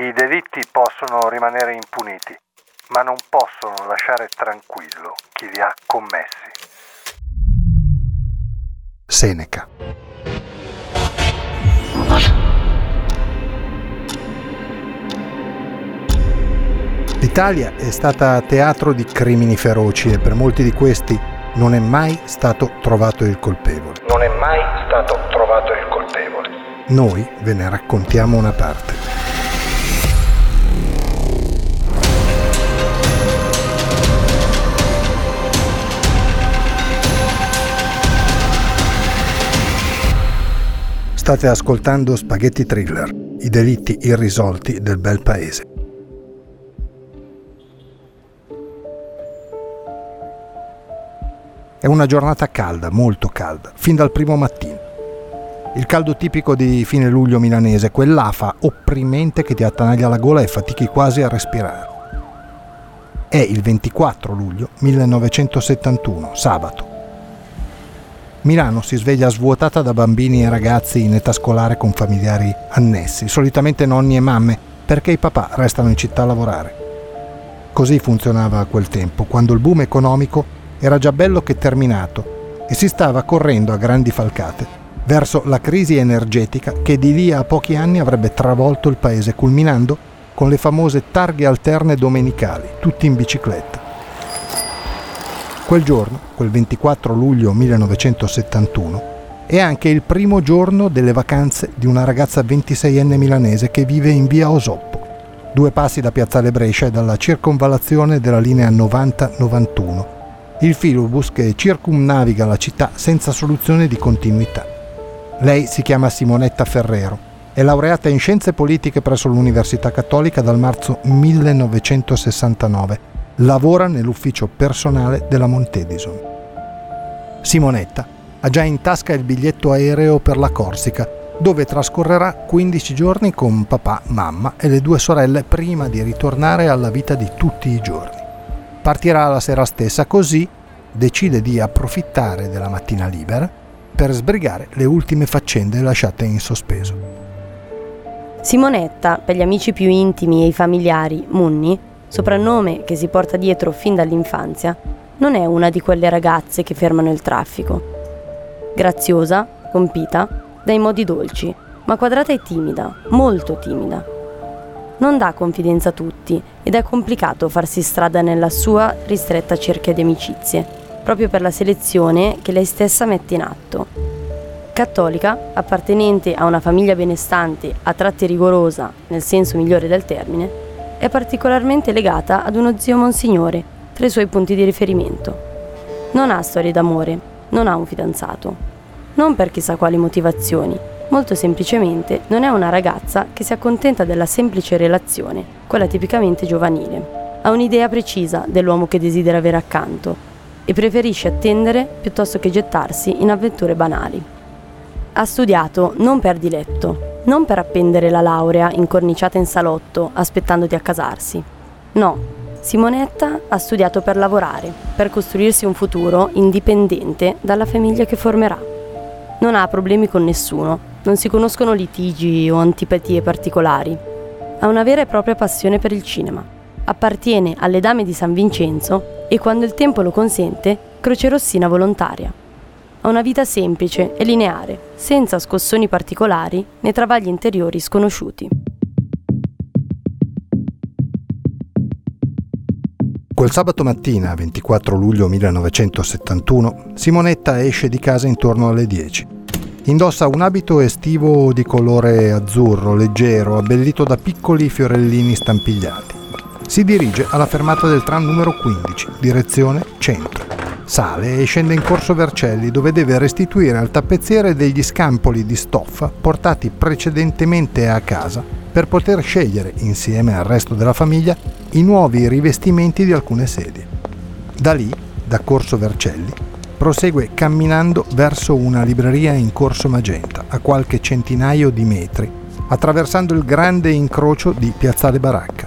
I delitti possono rimanere impuniti, ma non possono lasciare tranquillo chi li ha commessi. Seneca. L'Italia è stata teatro di crimini feroci e per molti di questi non è mai stato trovato il colpevole. Non è mai stato trovato il colpevole. Noi ve ne raccontiamo una parte. State ascoltando Spaghetti Thriller, i delitti irrisolti del bel paese. È una giornata calda, molto calda, fin dal primo mattino. Il caldo tipico di fine luglio milanese, quell'afa opprimente che ti attanaglia la gola e fatichi quasi a respirare. È il 24 luglio 1971, sabato. Milano si sveglia svuotata da bambini e ragazzi in età scolare con familiari annessi, solitamente nonni e mamme, perché i papà restano in città a lavorare. Così funzionava a quel tempo, quando il boom economico era già bello che terminato e si stava correndo a grandi falcate verso la crisi energetica che di lì a pochi anni avrebbe travolto il paese, culminando con le famose targhe alterne domenicali, tutti in bicicletta. Quel giorno, quel 24 luglio 1971, è anche il primo giorno delle vacanze di una ragazza 26enne milanese che vive in via Osoppo, due passi da Piazzale Brescia e dalla circonvallazione della linea 90-91, il filobus che circumnaviga la città senza soluzione di continuità. Lei si chiama Simonetta Ferrero, è laureata in scienze politiche presso l'Università Cattolica dal marzo 1969 lavora nell'ufficio personale della Montedison. Simonetta ha già in tasca il biglietto aereo per la Corsica, dove trascorrerà 15 giorni con papà, mamma e le due sorelle prima di ritornare alla vita di tutti i giorni. Partirà la sera stessa, così decide di approfittare della mattina libera per sbrigare le ultime faccende lasciate in sospeso. Simonetta, per gli amici più intimi e i familiari, Munni, soprannome che si porta dietro fin dall'infanzia, non è una di quelle ragazze che fermano il traffico. Graziosa, compita, dai modi dolci, ma quadrata e timida, molto timida. Non dà confidenza a tutti ed è complicato farsi strada nella sua ristretta cerchia di amicizie, proprio per la selezione che lei stessa mette in atto. Cattolica, appartenente a una famiglia benestante, a tratti rigorosa, nel senso migliore del termine, è particolarmente legata ad uno zio Monsignore, tra i suoi punti di riferimento. Non ha storie d'amore, non ha un fidanzato. Non per chissà quali motivazioni, molto semplicemente non è una ragazza che si accontenta della semplice relazione, quella tipicamente giovanile. Ha un'idea precisa dell'uomo che desidera avere accanto e preferisce attendere piuttosto che gettarsi in avventure banali. Ha studiato non per diletto, non per appendere la laurea incorniciata in salotto aspettando di accasarsi. No, Simonetta ha studiato per lavorare, per costruirsi un futuro indipendente dalla famiglia che formerà. Non ha problemi con nessuno, non si conoscono litigi o antipatie particolari. Ha una vera e propria passione per il cinema. Appartiene alle Dame di San Vincenzo e quando il tempo lo consente, crocerossina volontaria. Ha una vita semplice e lineare, senza scossoni particolari né travagli interiori sconosciuti. Quel sabato mattina, 24 luglio 1971, Simonetta esce di casa intorno alle 10. Indossa un abito estivo di colore azzurro, leggero, abbellito da piccoli fiorellini stampigliati. Si dirige alla fermata del tram numero 15, direzione centro. Sale e scende in Corso Vercelli dove deve restituire al tappezziere degli scampoli di stoffa portati precedentemente a casa per poter scegliere, insieme al resto della famiglia, i nuovi rivestimenti di alcune sedie. Da lì, da Corso Vercelli, prosegue camminando verso una libreria in Corso Magenta, a qualche centinaio di metri, attraversando il grande incrocio di Piazzale Baracca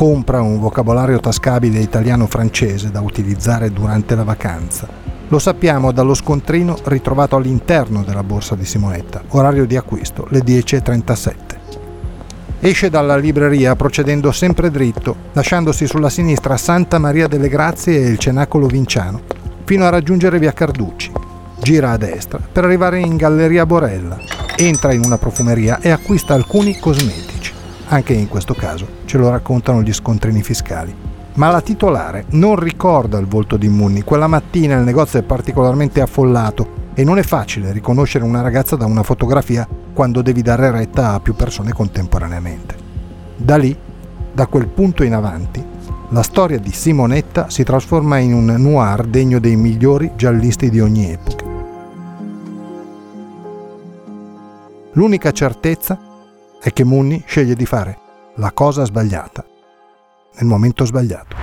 compra un vocabolario tascabile italiano-francese da utilizzare durante la vacanza. Lo sappiamo dallo scontrino ritrovato all'interno della borsa di Simonetta, orario di acquisto le 10.37. Esce dalla libreria procedendo sempre dritto, lasciandosi sulla sinistra Santa Maria delle Grazie e il Cenacolo Vinciano, fino a raggiungere via Carducci. Gira a destra per arrivare in Galleria Borella, entra in una profumeria e acquista alcuni cosmetici. Anche in questo caso ce lo raccontano gli scontrini fiscali. Ma la titolare non ricorda il volto di Munni. Quella mattina il negozio è particolarmente affollato e non è facile riconoscere una ragazza da una fotografia quando devi dare retta a più persone contemporaneamente. Da lì, da quel punto in avanti, la storia di Simonetta si trasforma in un noir degno dei migliori giallisti di ogni epoca. L'unica certezza è che Munni sceglie di fare la cosa sbagliata nel momento sbagliato.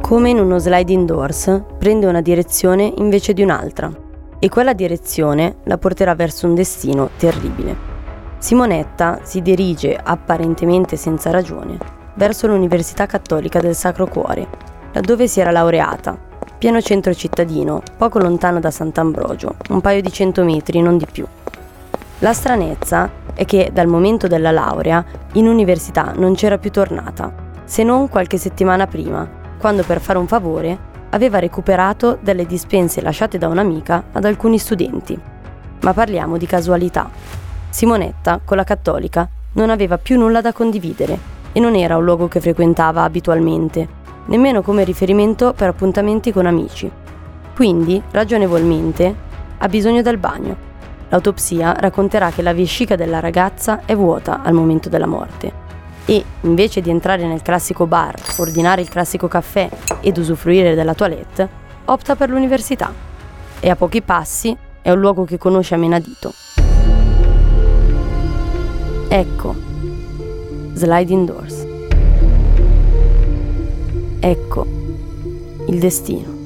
Come in uno sliding doors, prende una direzione invece di un'altra e quella direzione la porterà verso un destino terribile. Simonetta si dirige, apparentemente senza ragione, verso l'Università Cattolica del Sacro Cuore, laddove si era laureata pieno centro cittadino, poco lontano da Sant'Ambrogio, un paio di cento metri, non di più. La stranezza è che dal momento della laurea in università non c'era più tornata, se non qualche settimana prima, quando per fare un favore aveva recuperato delle dispense lasciate da un'amica ad alcuni studenti. Ma parliamo di casualità. Simonetta, con la cattolica, non aveva più nulla da condividere e non era un luogo che frequentava abitualmente, nemmeno come riferimento per appuntamenti con amici. Quindi, ragionevolmente, ha bisogno del bagno. L'autopsia racconterà che la vescica della ragazza è vuota al momento della morte e, invece di entrare nel classico bar, ordinare il classico caffè ed usufruire della toilette, opta per l'università. E a pochi passi è un luogo che conosce a menadito. Ecco, sliding doors. Ecco il destino.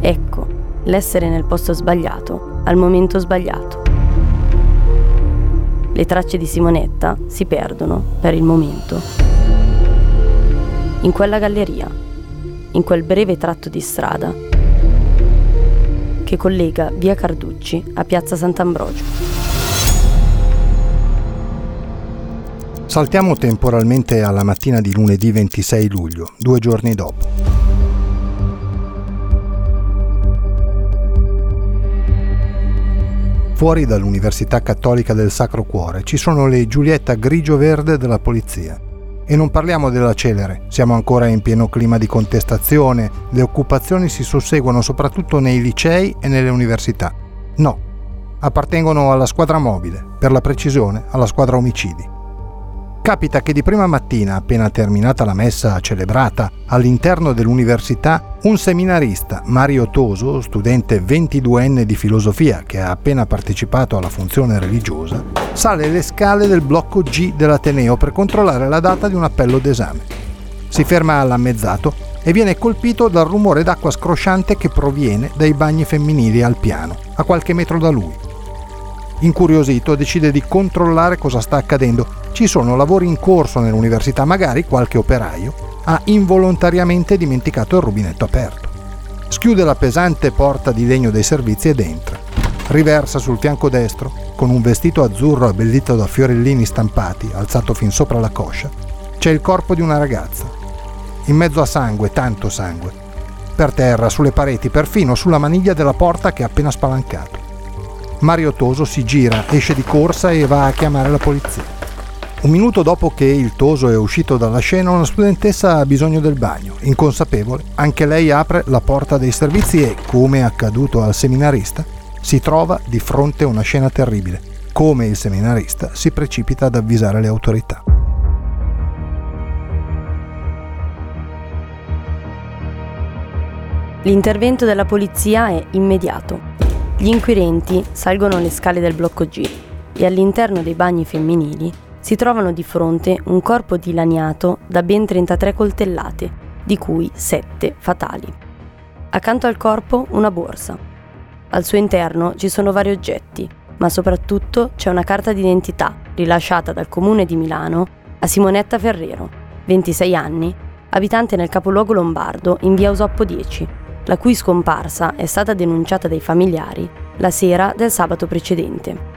Ecco l'essere nel posto sbagliato al momento sbagliato. Le tracce di Simonetta si perdono per il momento. In quella galleria, in quel breve tratto di strada che collega via Carducci a piazza Sant'Ambrogio. Saltiamo temporalmente alla mattina di lunedì 26 luglio, due giorni dopo. Fuori dall'Università Cattolica del Sacro Cuore ci sono le Giulietta grigio-verde della polizia. E non parliamo della celere, siamo ancora in pieno clima di contestazione, le occupazioni si susseguono soprattutto nei licei e nelle università. No, appartengono alla squadra mobile, per la precisione alla squadra omicidi. Capita che di prima mattina, appena terminata la messa celebrata all'interno dell'università, un seminarista, Mario Toso, studente 22enne di filosofia che ha appena partecipato alla funzione religiosa, sale le scale del blocco G dell'Ateneo per controllare la data di un appello d'esame. Si ferma all'ammezzato e viene colpito dal rumore d'acqua scrosciante che proviene dai bagni femminili al piano, a qualche metro da lui. Incuriosito decide di controllare cosa sta accadendo ci sono lavori in corso nell'università, magari qualche operaio ha involontariamente dimenticato il rubinetto aperto. Schiude la pesante porta di legno dei servizi ed entra. Riversa sul fianco destro, con un vestito azzurro abbellito da fiorellini stampati, alzato fin sopra la coscia, c'è il corpo di una ragazza. In mezzo a sangue, tanto sangue. Per terra, sulle pareti, perfino sulla maniglia della porta che ha appena spalancato. Mario Toso si gira, esce di corsa e va a chiamare la polizia. Un minuto dopo che il toso è uscito dalla scena, una studentessa ha bisogno del bagno. Inconsapevole, anche lei apre la porta dei servizi e, come accaduto al seminarista, si trova di fronte a una scena terribile. come il seminarista, si precipita ad avvisare le autorità. L'intervento della polizia è immediato. Gli inquirenti salgono le scale del blocco G e all'interno dei bagni femminili si trovano di fronte un corpo dilaniato da ben 33 coltellate, di cui 7 fatali. Accanto al corpo una borsa. Al suo interno ci sono vari oggetti, ma soprattutto c'è una carta d'identità rilasciata dal comune di Milano a Simonetta Ferrero, 26 anni, abitante nel capoluogo lombardo in via Usoppo 10, la cui scomparsa è stata denunciata dai familiari la sera del sabato precedente.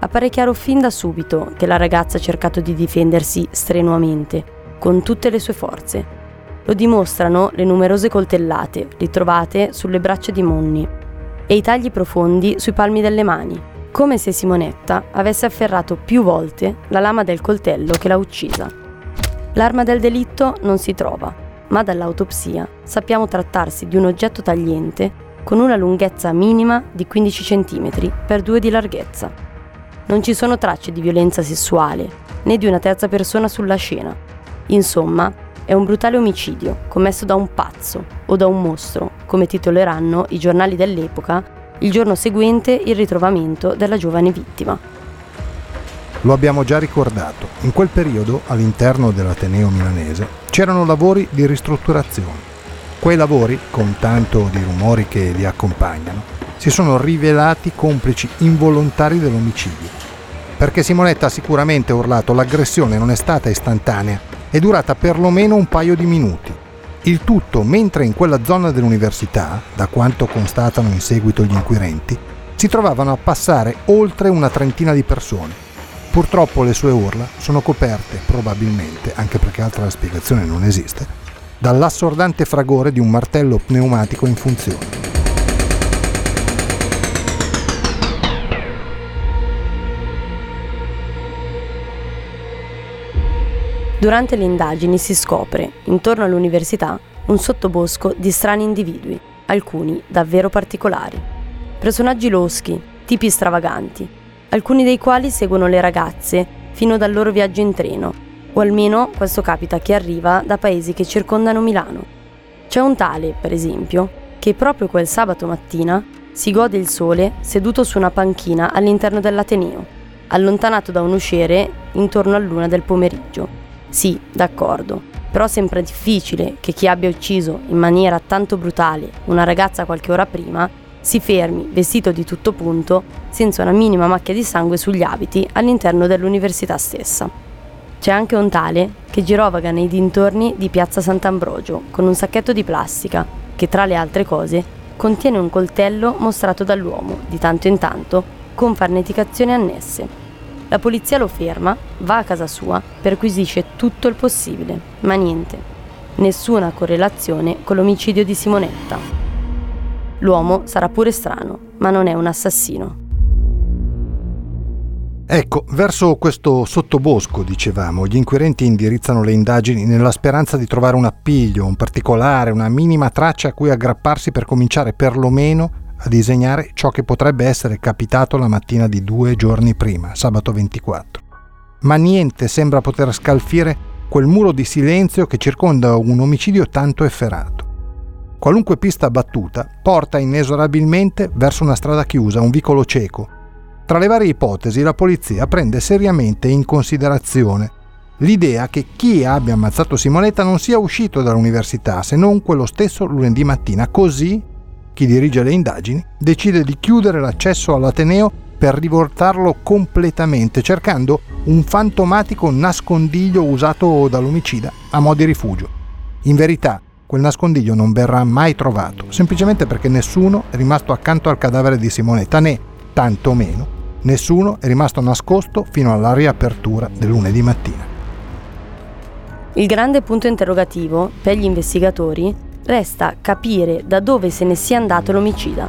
Appare chiaro fin da subito che la ragazza ha cercato di difendersi strenuamente, con tutte le sue forze. Lo dimostrano le numerose coltellate ritrovate sulle braccia di Monni e i tagli profondi sui palmi delle mani, come se Simonetta avesse afferrato più volte la lama del coltello che l'ha uccisa. L'arma del delitto non si trova, ma dall'autopsia sappiamo trattarsi di un oggetto tagliente con una lunghezza minima di 15 cm per 2 di larghezza. Non ci sono tracce di violenza sessuale né di una terza persona sulla scena. Insomma, è un brutale omicidio commesso da un pazzo o da un mostro, come titoleranno i giornali dell'epoca il giorno seguente il ritrovamento della giovane vittima. Lo abbiamo già ricordato, in quel periodo all'interno dell'Ateneo milanese c'erano lavori di ristrutturazione. Quei lavori, con tanto di rumori che li accompagnano, si sono rivelati complici involontari dell'omicidio. Perché Simonetta ha sicuramente urlato l'aggressione non è stata istantanea, è durata perlomeno un paio di minuti. Il tutto mentre in quella zona dell'università, da quanto constatano in seguito gli inquirenti, si trovavano a passare oltre una trentina di persone. Purtroppo le sue urla sono coperte, probabilmente, anche perché altra spiegazione non esiste, dall'assordante fragore di un martello pneumatico in funzione. Durante le indagini si scopre, intorno all'università, un sottobosco di strani individui, alcuni davvero particolari. Personaggi loschi, tipi stravaganti, alcuni dei quali seguono le ragazze fino dal loro viaggio in treno, o almeno questo capita a chi arriva da paesi che circondano Milano. C'è un tale, per esempio, che proprio quel sabato mattina si gode il sole seduto su una panchina all'interno dell'Ateneo, allontanato da un usciere intorno all'una del pomeriggio sì, d'accordo, però sembra difficile che chi abbia ucciso in maniera tanto brutale una ragazza qualche ora prima si fermi, vestito di tutto punto, senza una minima macchia di sangue sugli abiti all'interno dell'università stessa. C'è anche un tale che girovaga nei dintorni di Piazza Sant'Ambrogio con un sacchetto di plastica che, tra le altre cose, contiene un coltello mostrato dall'uomo, di tanto in tanto, con farneticazioni annesse. La polizia lo ferma, va a casa sua, perquisisce tutto il possibile, ma niente. Nessuna correlazione con l'omicidio di Simonetta. L'uomo sarà pure strano, ma non è un assassino. Ecco, verso questo sottobosco, dicevamo, gli inquirenti indirizzano le indagini nella speranza di trovare un appiglio, un particolare, una minima traccia a cui aggrapparsi per cominciare perlomeno a disegnare ciò che potrebbe essere capitato la mattina di due giorni prima, sabato 24. Ma niente sembra poter scalfire quel muro di silenzio che circonda un omicidio tanto efferato. Qualunque pista battuta porta inesorabilmente verso una strada chiusa, un vicolo cieco. Tra le varie ipotesi la polizia prende seriamente in considerazione l'idea che chi abbia ammazzato Simonetta non sia uscito dall'università se non quello stesso lunedì mattina, così chi dirige le indagini, decide di chiudere l'accesso all'Ateneo per rivoltarlo completamente, cercando un fantomatico nascondiglio usato dall'omicida a mo' di rifugio. In verità, quel nascondiglio non verrà mai trovato, semplicemente perché nessuno è rimasto accanto al cadavere di Simonetta, né, tantomeno, nessuno è rimasto nascosto fino alla riapertura del lunedì mattina. Il grande punto interrogativo per gli investigatori resta capire da dove se ne sia andato l'omicida.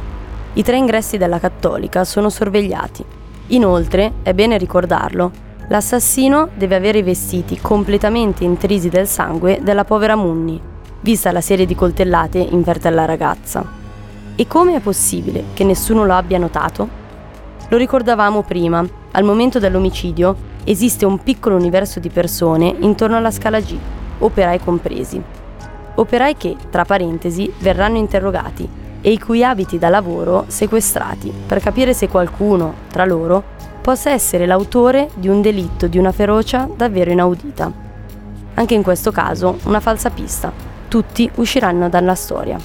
I tre ingressi della Cattolica sono sorvegliati. Inoltre, è bene ricordarlo, l'assassino deve avere i vestiti completamente intrisi del sangue della povera Munni, vista la serie di coltellate inferte alla ragazza. E come è possibile che nessuno lo abbia notato? Lo ricordavamo prima, Al momento dell'omicidio esiste un piccolo universo di persone intorno alla scala G, operai compresi. Operai che, tra parentesi, verranno interrogati e i cui abiti da lavoro sequestrati per capire se qualcuno, tra loro, possa essere l'autore di un delitto di una ferocia davvero inaudita. Anche in questo caso una falsa pista. Tutti usciranno dalla storia.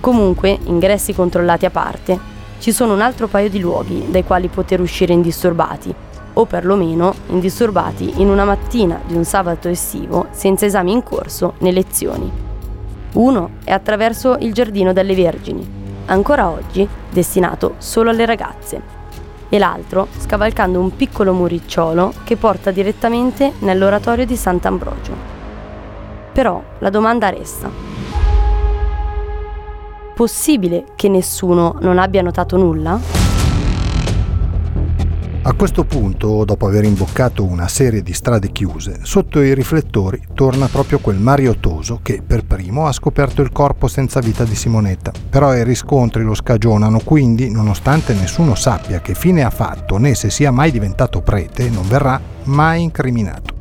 Comunque, ingressi controllati a parte, ci sono un altro paio di luoghi dai quali poter uscire indisturbati, o perlomeno indisturbati in una mattina di un sabato estivo senza esami in corso né lezioni. Uno è attraverso il Giardino delle Vergini, ancora oggi destinato solo alle ragazze, e l'altro scavalcando un piccolo muricciolo che porta direttamente nell'oratorio di Sant'Ambrogio. Però la domanda resta. Possibile che nessuno non abbia notato nulla? A questo punto, dopo aver imboccato una serie di strade chiuse, sotto i riflettori torna proprio quel mariottoso che per primo ha scoperto il corpo senza vita di Simonetta. Però i riscontri lo scagionano, quindi, nonostante nessuno sappia che fine ha fatto né se sia mai diventato prete, non verrà mai incriminato.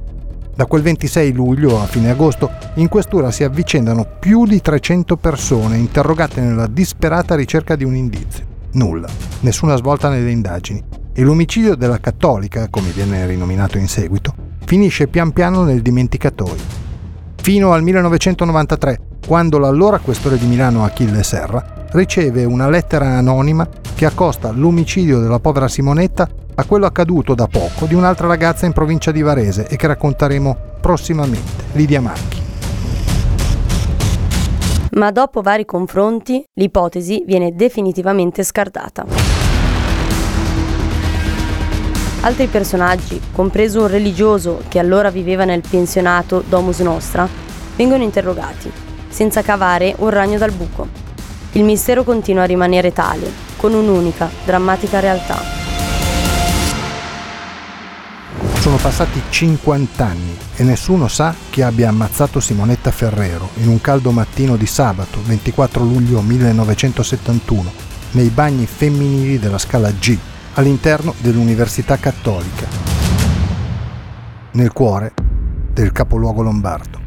Da quel 26 luglio a fine agosto in questura si avvicendano più di 300 persone interrogate nella disperata ricerca di un indizio. Nulla, nessuna svolta nelle indagini e l'omicidio della cattolica, come viene rinominato in seguito, finisce pian piano nel dimenticatoio. Fino al 1993, quando l'allora questore di Milano Achille Serra riceve una lettera anonima che accosta l'omicidio della povera Simonetta a quello accaduto da poco di un'altra ragazza in provincia di Varese e che racconteremo prossimamente, Lidia Manchi. Ma dopo vari confronti, l'ipotesi viene definitivamente scartata. Altri personaggi, compreso un religioso che allora viveva nel pensionato Domus Nostra, vengono interrogati, senza cavare un ragno dal buco. Il mistero continua a rimanere tale, con un'unica, drammatica realtà. Sono passati 50 anni e nessuno sa chi abbia ammazzato Simonetta Ferrero in un caldo mattino di sabato 24 luglio 1971 nei bagni femminili della scala G all'interno dell'Università Cattolica, nel cuore del capoluogo lombardo.